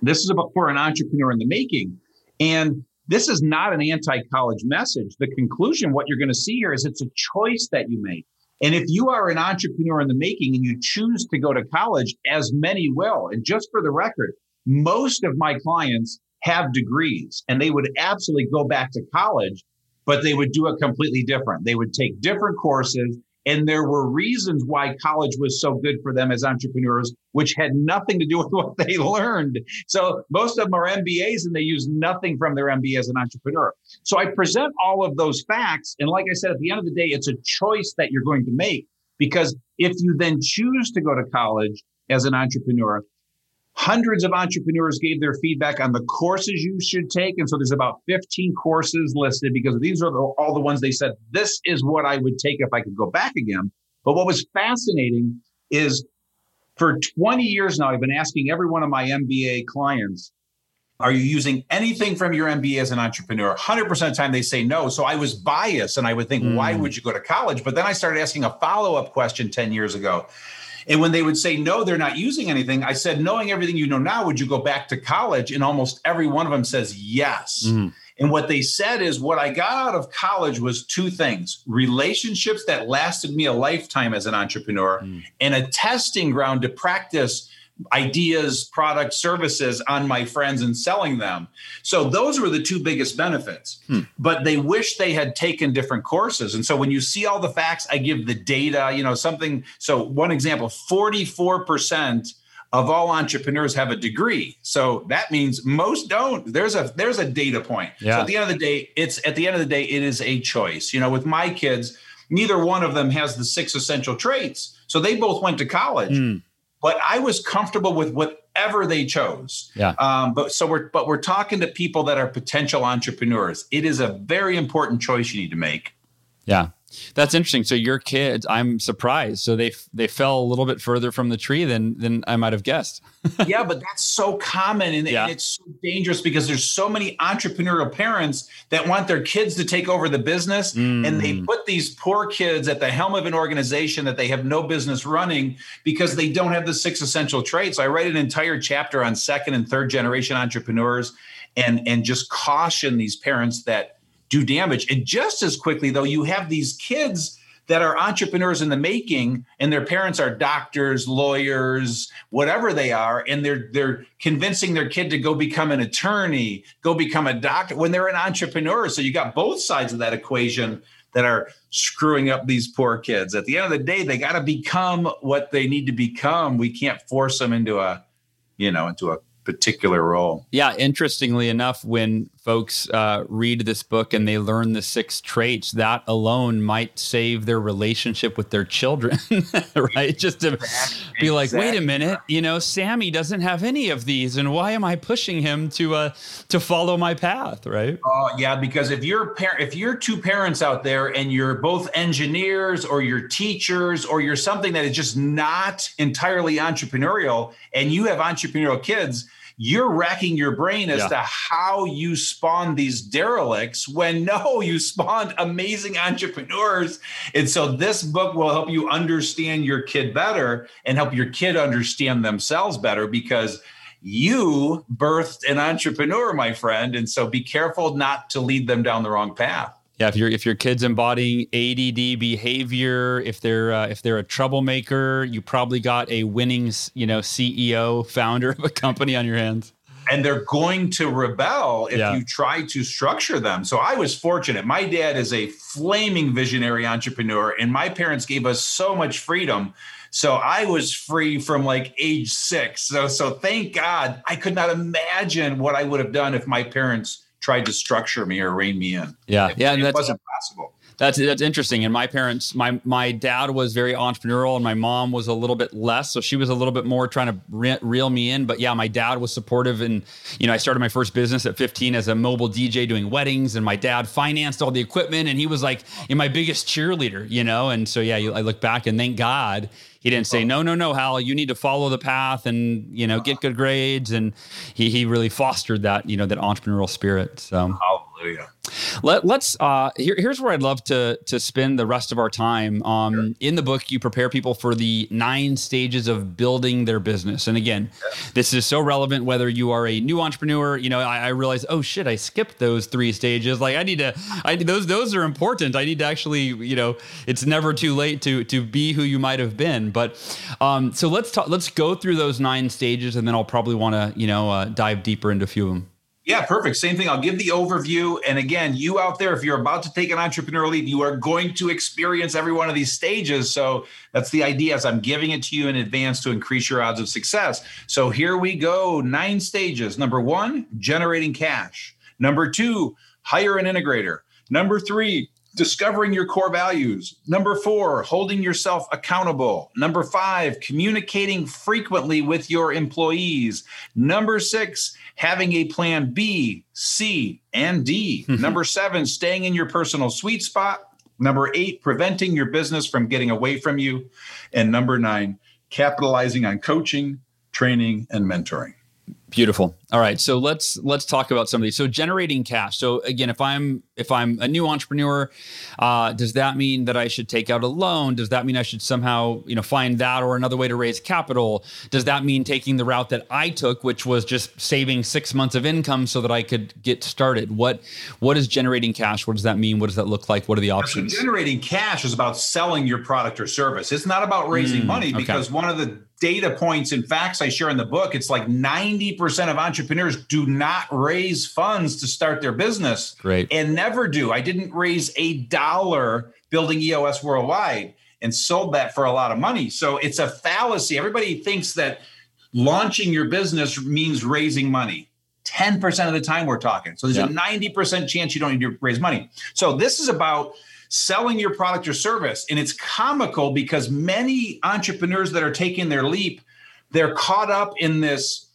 this is about for an entrepreneur in the making. And this is not an anti college message. The conclusion, what you're going to see here is it's a choice that you make. And if you are an entrepreneur in the making and you choose to go to college, as many will, and just for the record, most of my clients have degrees and they would absolutely go back to college, but they would do it completely different. They would take different courses and there were reasons why college was so good for them as entrepreneurs, which had nothing to do with what they learned. So most of them are MBAs and they use nothing from their MBA as an entrepreneur. So I present all of those facts. And like I said, at the end of the day, it's a choice that you're going to make because if you then choose to go to college as an entrepreneur, Hundreds of entrepreneurs gave their feedback on the courses you should take. And so there's about 15 courses listed because these are the, all the ones they said, this is what I would take if I could go back again. But what was fascinating is for 20 years now, I've been asking every one of my MBA clients, are you using anything from your MBA as an entrepreneur? 100% of the time they say no. So I was biased and I would think, mm. why would you go to college? But then I started asking a follow up question 10 years ago. And when they would say, no, they're not using anything, I said, knowing everything you know now, would you go back to college? And almost every one of them says yes. Mm-hmm. And what they said is, what I got out of college was two things relationships that lasted me a lifetime as an entrepreneur, mm. and a testing ground to practice ideas, products, services on my friends and selling them. So those were the two biggest benefits. Hmm. But they wish they had taken different courses. And so when you see all the facts, I give the data, you know, something. So one example 44% of all entrepreneurs have a degree. So that means most don't. There's a there's a data point. Yeah. So at the end of the day, it's at the end of the day, it is a choice. You know, with my kids, neither one of them has the six essential traits. So they both went to college. Mm but I was comfortable with whatever they chose. Yeah. Um, but so we're but we're talking to people that are potential entrepreneurs. It is a very important choice you need to make. Yeah. That's interesting. So your kids, I'm surprised. So they they fell a little bit further from the tree than than I might have guessed. yeah, but that's so common and, yeah. and, it's so dangerous because there's so many entrepreneurial parents that want their kids to take over the business mm. and they mm. put these poor kids at the helm of an organization that they have no business running because they don't have the six essential traits. I write an entire chapter on second and third generation entrepreneurs and and just caution these parents that do damage. And just as quickly, though, you have these kids that are entrepreneurs in the making and their parents are doctors lawyers whatever they are and they're they're convincing their kid to go become an attorney go become a doctor when they're an entrepreneur so you got both sides of that equation that are screwing up these poor kids at the end of the day they got to become what they need to become we can't force them into a you know into a particular role. Yeah, interestingly enough, when folks uh, read this book and they learn the six traits, that alone might save their relationship with their children, right? Just to be like, wait a minute, you know, Sammy doesn't have any of these, and why am I pushing him to uh, to follow my path, right? Oh yeah, because if you're par- if you're two parents out there and you're both engineers or you're teachers or you're something that is just not entirely entrepreneurial, and you have entrepreneurial kids you're racking your brain as yeah. to how you spawned these derelicts when no, you spawned amazing entrepreneurs. And so this book will help you understand your kid better and help your kid understand themselves better because you birthed an entrepreneur, my friend. And so be careful not to lead them down the wrong path. Yeah, if your if your kid's embodying ADD behavior, if they're uh, if they're a troublemaker, you probably got a winning, you know, CEO, founder of a company on your hands. And they're going to rebel if yeah. you try to structure them. So I was fortunate. My dad is a flaming visionary entrepreneur, and my parents gave us so much freedom. So I was free from like age six. So so thank God I could not imagine what I would have done if my parents tried to structure me or rein me in. Yeah, it, yeah, and it wasn't possible. That's that's interesting. And my parents, my my dad was very entrepreneurial, and my mom was a little bit less. So she was a little bit more trying to re- reel me in. But yeah, my dad was supportive, and you know, I started my first business at 15 as a mobile DJ doing weddings, and my dad financed all the equipment, and he was like my biggest cheerleader, you know. And so yeah, I look back and thank God he didn't say no no no hal you need to follow the path and you know get good grades. And he he really fostered that you know that entrepreneurial spirit so hallelujah let, us uh, here, here's where I'd love to to spend the rest of our time. Um, sure. In the book, you prepare people for the nine stages of building their business. And again, this is so relevant whether you are a new entrepreneur. You know, I, I realize, oh shit, I skipped those three stages. Like I need to, I those those are important. I need to actually, you know, it's never too late to to be who you might have been. But um, so let's talk. Let's go through those nine stages, and then I'll probably want to, you know, uh, dive deeper into a few of them. Yeah, perfect. Same thing. I'll give the overview. And again, you out there, if you're about to take an entrepreneurial leap, you are going to experience every one of these stages. So that's the idea as I'm giving it to you in advance to increase your odds of success. So here we go. Nine stages. Number one, generating cash. Number two, hire an integrator. Number three, discovering your core values. Number four, holding yourself accountable. Number five, communicating frequently with your employees. Number six, having a plan B, C, and D. Number seven, staying in your personal sweet spot. Number eight, preventing your business from getting away from you. And number nine, capitalizing on coaching, training, and mentoring. Beautiful. All right, so let's let's talk about some of these. So generating cash. So again, if I'm if I'm a new entrepreneur, uh, does that mean that I should take out a loan? Does that mean I should somehow you know find that or another way to raise capital? Does that mean taking the route that I took, which was just saving six months of income so that I could get started? What what is generating cash? What does that mean? What does that look like? What are the options? So generating cash is about selling your product or service. It's not about raising mm, money because okay. one of the data points and facts I share in the book, it's like 90% of entrepreneurs do not raise funds to start their business. Great. And never do. I didn't raise a dollar building EOS worldwide and sold that for a lot of money. So it's a fallacy. Everybody thinks that launching your business means raising money. 10% of the time we're talking. So there's yeah. a 90% chance you don't need to raise money. So this is about selling your product or service. And it's comical because many entrepreneurs that are taking their leap, they're caught up in this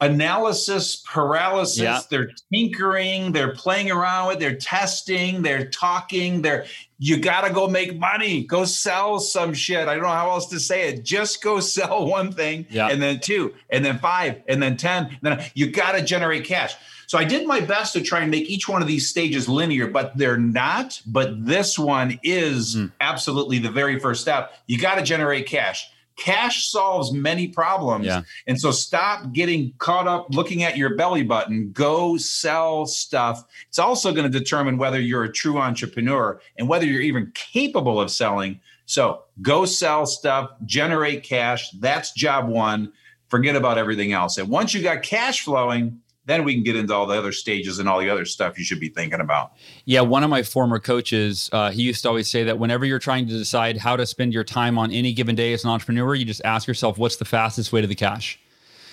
analysis paralysis yeah. they're tinkering they're playing around with they're testing they're talking they're you got to go make money go sell some shit i don't know how else to say it just go sell one thing yeah. and then two and then five and then ten and then you got to generate cash so I did my best to try and make each one of these stages linear, but they're not. But this one is mm. absolutely the very first step. You got to generate cash. Cash solves many problems. Yeah. And so stop getting caught up looking at your belly button. Go sell stuff. It's also going to determine whether you're a true entrepreneur and whether you're even capable of selling. So go sell stuff, generate cash. That's job one. Forget about everything else. And once you got cash flowing, then we can get into all the other stages and all the other stuff you should be thinking about. Yeah, one of my former coaches, uh, he used to always say that whenever you're trying to decide how to spend your time on any given day as an entrepreneur, you just ask yourself, what's the fastest way to the cash?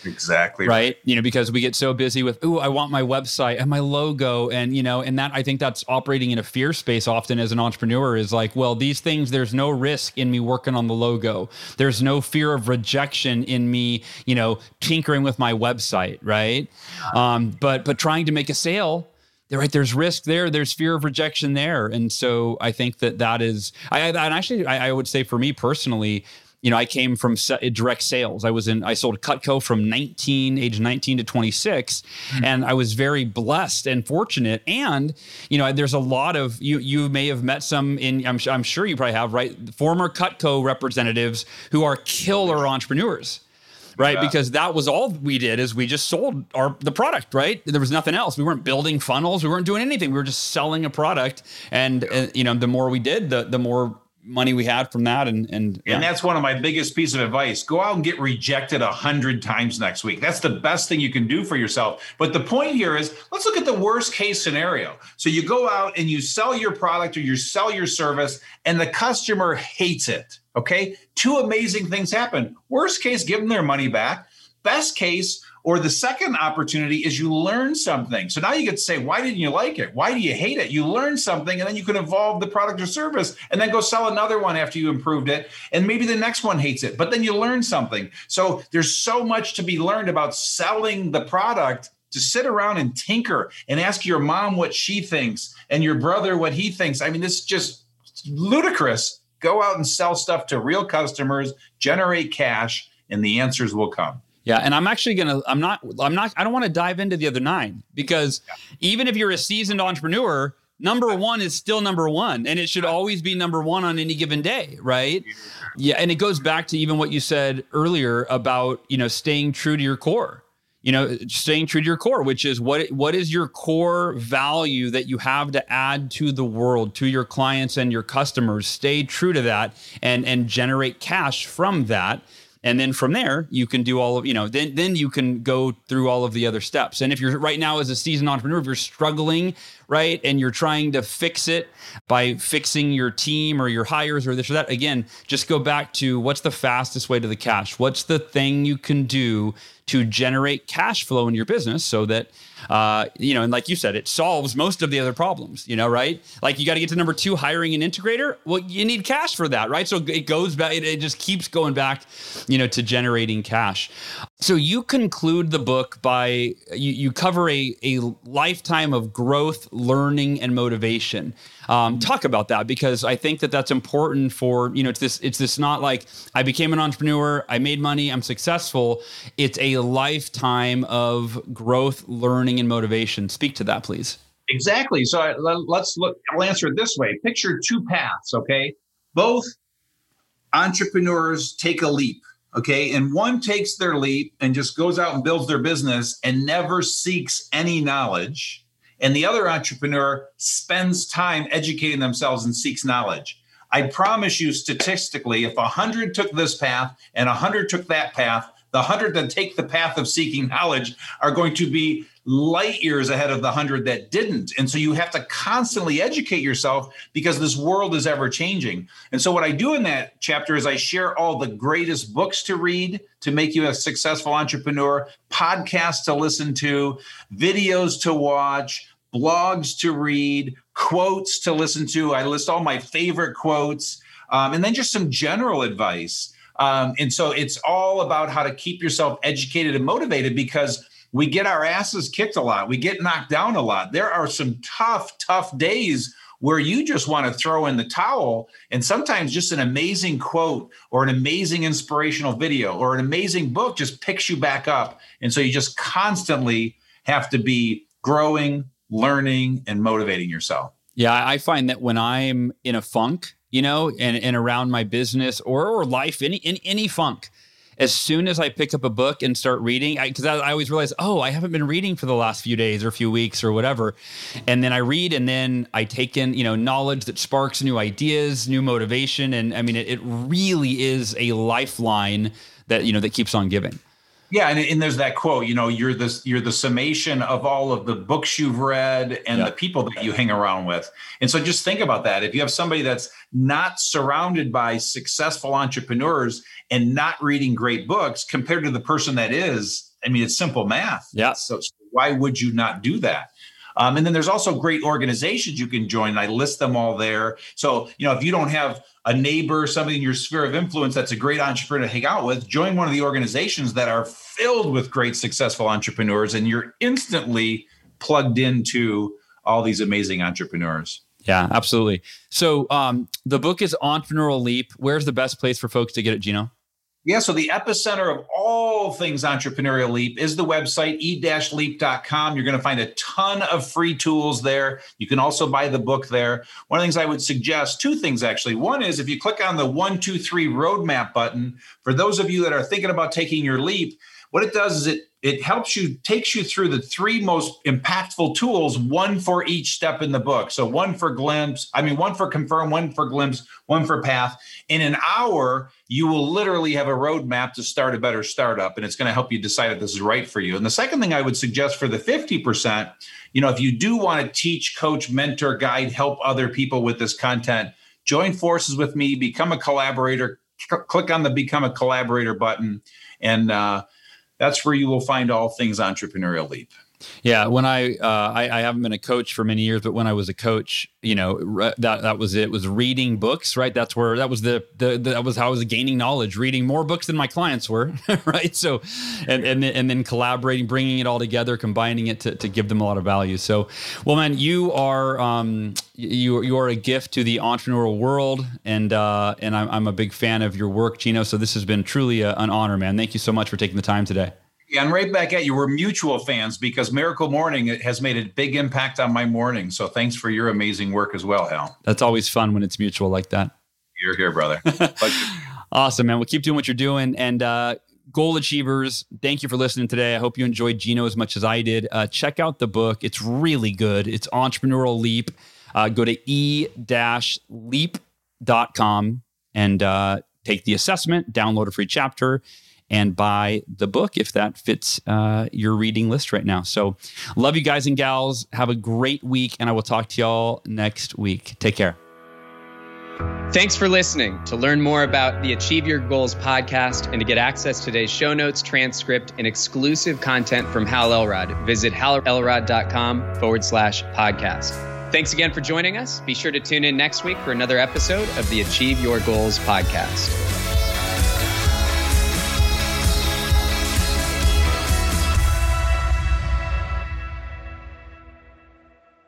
Exactly. Right? You know, because we get so busy with, oh, I want my website and my logo. And, you know, and that I think that's operating in a fear space often as an entrepreneur is like, well, these things, there's no risk in me working on the logo. There's no fear of rejection in me, you know, tinkering with my website. Right. Um, but, but trying to make a sale right there's risk there there's fear of rejection there and so i think that that is i and actually I, I, would say for me personally you know, I came from direct sales. I was in, I sold Cutco from 19, age 19 to 26. Mm-hmm. And I was very blessed and fortunate. And, you know, there's a lot of, you, you may have met some in, I'm, I'm sure you probably have, right? Former Cutco representatives who are killer entrepreneurs right? Yeah. Because that was all we did is we just sold our the product, right? There was nothing else. We weren't building funnels. We weren't doing anything. We were just selling a product, and, yeah. and you know, the more we did, the the more money we had from that and and yeah. and that's one of my biggest piece of advice. Go out and get rejected a hundred times next week. That's the best thing you can do for yourself. But the point here is let's look at the worst case scenario. So you go out and you sell your product or you sell your service and the customer hates it okay? Two amazing things happen. Worst case give them their money back. Best case or the second opportunity is you learn something. So now you get to say, why didn't you like it? Why do you hate it? You learn something and then you can evolve the product or service and then go sell another one after you improved it. And maybe the next one hates it, but then you learn something. So there's so much to be learned about selling the product to sit around and tinker and ask your mom what she thinks and your brother what he thinks. I mean, this is just ludicrous. Go out and sell stuff to real customers, generate cash, and the answers will come. Yeah, and I'm actually gonna. I'm not. I'm not. I don't want to dive into the other nine because yeah. even if you're a seasoned entrepreneur, number one is still number one, and it should always be number one on any given day, right? Yeah, and it goes back to even what you said earlier about you know staying true to your core. You know, staying true to your core, which is what what is your core value that you have to add to the world, to your clients and your customers. Stay true to that, and and generate cash from that and then from there you can do all of you know then then you can go through all of the other steps. And if you're right now as a seasoned entrepreneur if you're struggling right and you're trying to fix it by fixing your team or your hires or this or that again just go back to what's the fastest way to the cash? What's the thing you can do to generate cash flow in your business so that uh, you know and like you said it solves most of the other problems you know right like you got to get to number two hiring an integrator well you need cash for that right so it goes back it, it just keeps going back you know to generating cash So you conclude the book by you, you cover a, a lifetime of growth, learning, and motivation. Um, talk about that because I think that that's important for you know it's this it's this not like I became an entrepreneur, I made money, I'm successful. It's a lifetime of growth, learning, and motivation. Speak to that, please. Exactly. So let's look. I'll answer it this way. Picture two paths. Okay, both entrepreneurs take a leap Okay. And one takes their leap and just goes out and builds their business and never seeks any knowledge. And the other entrepreneur spends time educating themselves and seeks knowledge. I promise you, statistically, if 100 took this path and 100 took that path, the 100 that take the path of seeking knowledge are going to be light years ahead of the 100 that didn't. And so you have to constantly educate yourself because this world is ever changing. And so what I do in that chapter is I share all the greatest books to read to make you a successful entrepreneur, podcasts to listen to, videos to watch, blogs to read, quotes to listen to. I list all my favorite quotes. Um, and then just some general advice um, and so it's all about how to keep yourself educated and motivated because we get our asses kicked a lot. We get knocked down a lot. There are some tough, tough days where you just want to throw in the towel. And sometimes just an amazing quote or an amazing inspirational video or an amazing book just picks you back up. And so you just constantly have to be growing, learning, and motivating yourself. Yeah, I find that when I'm in a funk, you know, and, and around my business or, or life, any, any, any funk. As soon as I pick up a book and start reading, because I, I, I, always realize, oh, I haven't been reading for the last few days or a few weeks or whatever, and then I read, and then I take in, you know, knowledge that sparks new ideas, new motivation, and I mean, it, it really is a lifeline that you know that keeps on giving. Yeah, and, and there's that quote, you know, you're the you're the summation of all of the books you've read and yeah. the people that you hang around with. And so just think about that. If you have somebody that's not surrounded by successful entrepreneurs and not reading great books compared to the person that is, I mean, it's simple math. Yeah. So, so why would you not do that? Um, and then there's also great organizations you can join. I list them all there. So, you know, if you don't have a neighbor, somebody in your sphere of influence that's a great entrepreneur to hang out with, join one of the organizations that are filled with great, successful entrepreneurs, and you're instantly plugged into all these amazing entrepreneurs. Yeah, absolutely. So um, the book is Entrepreneurial Leap. Where's the best place for folks to get it, Gino? Yeah, so the epicenter of all things entrepreneurial leap is the website e-leap.com. You're going to find a ton of free tools there. You can also buy the book there. One of the things I would suggest, two things actually. One is if you click on the one, two, three roadmap button, for those of you that are thinking about taking your leap, what it does is it it helps you takes you through the three most impactful tools one for each step in the book. So one for glimpse i mean one for confirm one for glimpse one for path. In an hour you will literally have a roadmap to start a better startup and it's going to help you decide if this is right for you. And the second thing i would suggest for the 50% you know if you do want to teach coach mentor guide help other people with this content join forces with me become a collaborator click on the become a collaborator button and uh, that's where you will find all things entrepreneurial leap. Yeah, when I, uh, I, I haven't been a coach for many years, but when I was a coach, you know that that was it. Was reading books, right? That's where that was the, the, the that was how I was gaining knowledge, reading more books than my clients were, right? So, and and and then collaborating, bringing it all together, combining it to, to give them a lot of value. So, well, man, you are um you you are a gift to the entrepreneurial world, and uh, and I'm I'm a big fan of your work, Gino. So this has been truly a, an honor, man. Thank you so much for taking the time today. Yeah, and right back at you. We're mutual fans because Miracle Morning has made a big impact on my morning. So thanks for your amazing work as well, Hal. That's always fun when it's mutual like that. You're here, brother. awesome, man. We'll keep doing what you're doing. And uh, goal achievers, thank you for listening today. I hope you enjoyed Gino as much as I did. Uh, check out the book. It's really good. It's Entrepreneurial Leap. Uh, go to e-leap.com and uh, take the assessment, download a free chapter and buy the book if that fits uh, your reading list right now. So, love you guys and gals. Have a great week, and I will talk to y'all next week. Take care. Thanks for listening. To learn more about the Achieve Your Goals podcast and to get access to today's show notes, transcript, and exclusive content from Hal Elrod, visit halelrod.com forward slash podcast. Thanks again for joining us. Be sure to tune in next week for another episode of the Achieve Your Goals podcast.